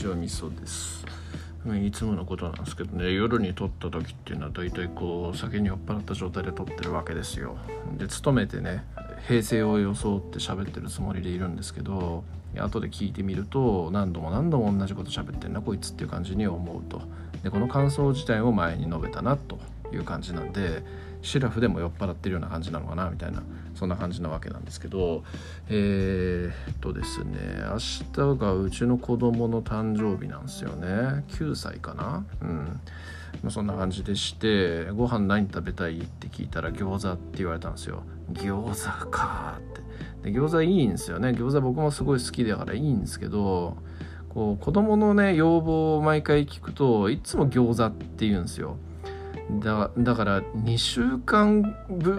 ちは味噌です。いつものことなんですけどね夜に撮った時っていうのは大体こう酒に酔っ払った状態で撮ってるわけですよ。で勤めてね平成を装って喋ってるつもりでいるんですけど後で聞いてみると何度も何度も同じこと喋ってんなこいつっていう感じに思うと。でこの感想自体を前に述べたなと。いう感じなんでシラフでも酔っ払ってるような感じなのかなみたいなそんな感じなわけなんですけどえー、っとですね明日がうちの子供の誕生日なんですよね。9歳かな？うん。まあ、そんな感じでしてご飯何食べたいって聞いたら餃子って言われたんですよ。餃子かって。で餃子いいんですよね。餃子僕もすごい好きだからいいんですけどこう子供のね要望を毎回聞くといつも餃子って言うんですよ。だだから2週間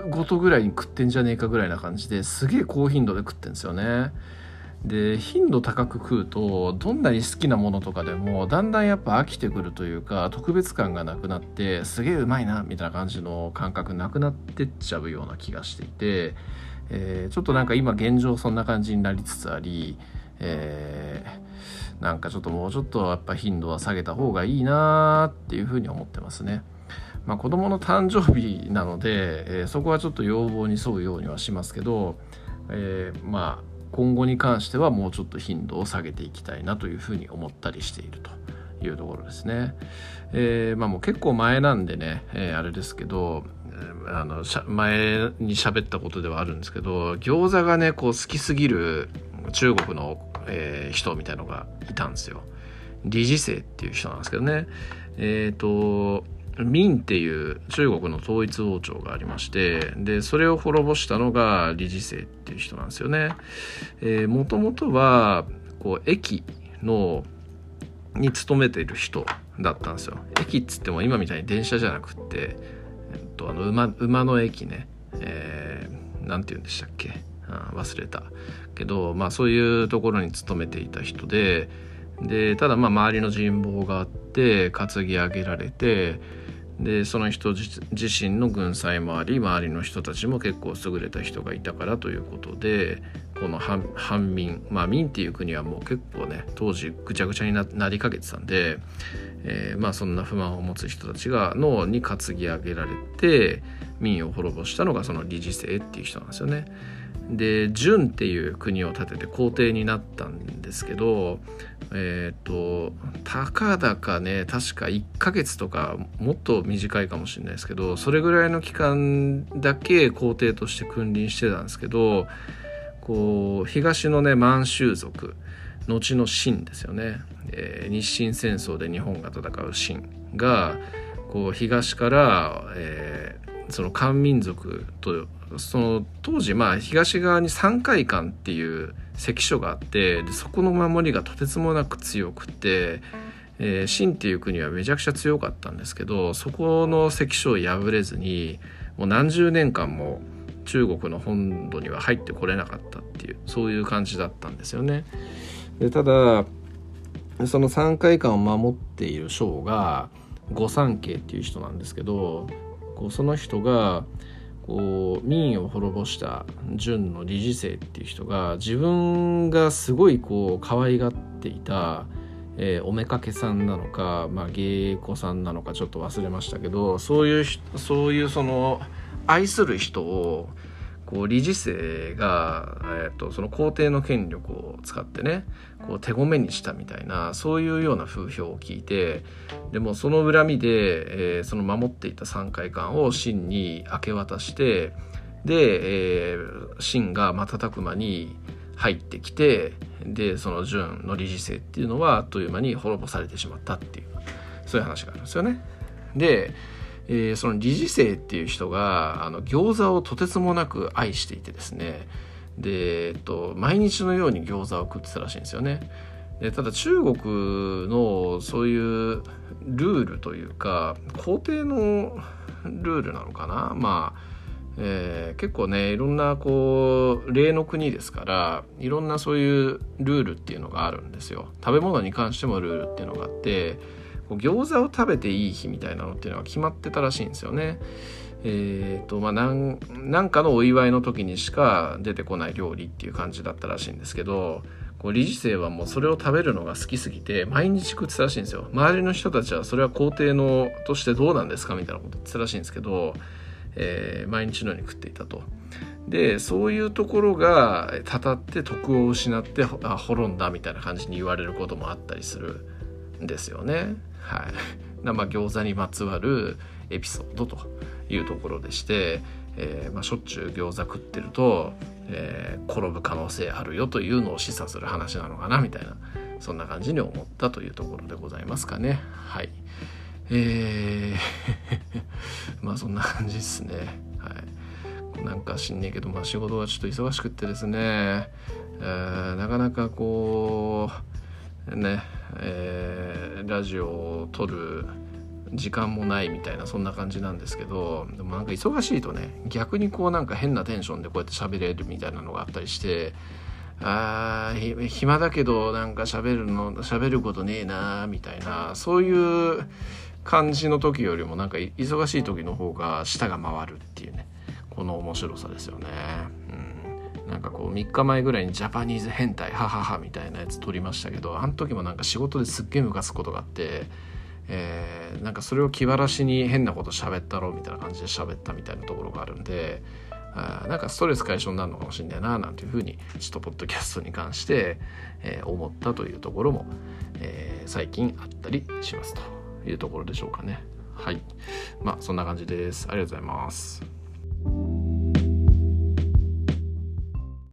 ごとぐらいに食ってんじゃねえかぐらいな感じですげえ高頻度で食ってんですよねで頻度高く食うとどんなに好きなものとかでもだんだんやっぱ飽きてくるというか特別感がなくなってすげえうまいなみたいな感じの感覚なくなってっちゃうような気がしていて、えー、ちょっとなんか今現状そんな感じになりつつあり、えー、なんかちょっともうちょっとやっぱ頻度は下げた方がいいなっていうふうに思ってますね。まあ、子供の誕生日なので、えー、そこはちょっと要望に沿うようにはしますけど、えー、まあ今後に関してはもうちょっと頻度を下げていきたいなというふうに思ったりしているというところですね。えー、まあもう結構前なんでね、えー、あれですけど、あの前に喋ったことではあるんですけど餃子がねこう好きすぎる中国の、えー、人みたいのがいたんですよ。理事生っていう人なんですけどね。えっ、ー、と明っていう中国の統一王朝がありましてでそれを滅ぼしたのが李治世っていう人なんですよね。もともとはこう駅のに勤めてる人だったんですよ。駅っつっても今みたいに電車じゃなくって、えっと、あの馬馬の駅ね、えー、て言うんでしたっけ？あ忘れたけど、まあ、そういうところに勤めていた人ででただまあ周りの人望があって担ぎ上げられてでその人自身の軍祭もあり周りの人たちも結構優れた人がいたからということでこの反民まあ民っていう国はもう結構ね当時ぐちゃぐちゃになりかけてたんで、えー、まあそんな不満を持つ人たちが脳に担ぎ上げられて民を滅ぼしたのがその理事制っていう人なんですよね。で純っていう国を建てて皇帝になったんですけどえっ、ー、とたかだかね確か1ヶ月とかもっと短いかもしれないですけどそれぐらいの期間だけ皇帝として君臨してたんですけどこう東のね満州族後の清ですよね、えー、日清戦争で日本が戦う清がこう東から、えー、その漢民族とその当時まあ東側に三海館っていう関所があってでそこの守りがとてつもなく強くて、えー、清っていう国はめちゃくちゃ強かったんですけどそこの関所を破れずにもう何十年間も中国の本土には入ってこれなかったっていうそういう感じだったんですよね。でただその三海館を守っている将が御三家っていう人なんですけどこうその人がこう民意を滅ぼした純の理事生っていう人が自分がすごいこう可愛がっていた、えー、おめかけさんなのか、まあ、芸妓さんなのかちょっと忘れましたけどそういうそういうその愛する人をこう理事生が、えーと、その皇帝の権力を使ってねこう手ごめにしたみたいなそういうような風評を聞いてでもその恨みで、えー、その守っていた山海館を秦に明け渡してで、えー、秦が瞬く間に入ってきてでその純の理事生っていうのはあっという間に滅ぼされてしまったっていうそういう話があるんですよね。でえー、その理事生っていう人があの餃子をとてつもなく愛していてですね。で、えっと、毎日のように餃子を食ってたらしいんですよね。でただ中国のそういうルールというか皇帝のルールなのかな？まあえー、結構ねいろんなこう例の国ですからいろんなそういうルールっていうのがあるんですよ。食べ物に関してもルールっていうのがあって餃子を食べていい日みたいなのっていうのは決まってたらしいんですよね。えーとまあ、なんなんかのお祝いの時にしか出てこない料理っていう感じだったらしいんですけどこう理事生はもうそれを食べるのが好きすぎて毎日食ってたらしいんですよ。周りの人たちはそれは皇帝のとしてどうなんですかみたいなこと言ってたらしいんですけど、えー、毎日のように食っていたと。でそういうところがたたって徳を失ってあ滅んだみたいな感じに言われることもあったりする。ですよね。はい。まあ餃子にまつわるエピソードというところでして、えーまあ、しょっちゅう餃子食ってると、えー、転ぶ可能性あるよというのを示唆する話なのかなみたいなそんな感じに思ったというところでございますかね。はい。えー まあそんな感じですね。はい。なんか知んねえけど、まあ、仕事がちょっと忙しくってですね、えー、なかなかこうねえー、ラジオを撮る時間もないみたいなそんな感じなんですけどでもなんか忙しいとね逆にこうなんか変なテンションでこうやって喋れるみたいなのがあったりしてあー暇だけどなんか喋るの喋ることねえなみたいなそういう感じの時よりもなんか忙しい時の方が舌が回るっていうねこの面白さですよね。うん、なんかこう3日前ぐらいにジャパニーズ変態はははみたいなやつ撮りましたけどあの時もなんか仕事ですっげえムカつくことがあってえー、なんかそれを気晴らしに変なこと喋ったろうみたいな感じで喋ったみたいなところがあるんであなんかストレス解消になるのかもしれないななんていうふうにちょっとポッドキャストに関して、えー、思ったというところも、えー、最近あったりしますというところでしょうかね。はい。まあそんな感じです。ありがとうございます。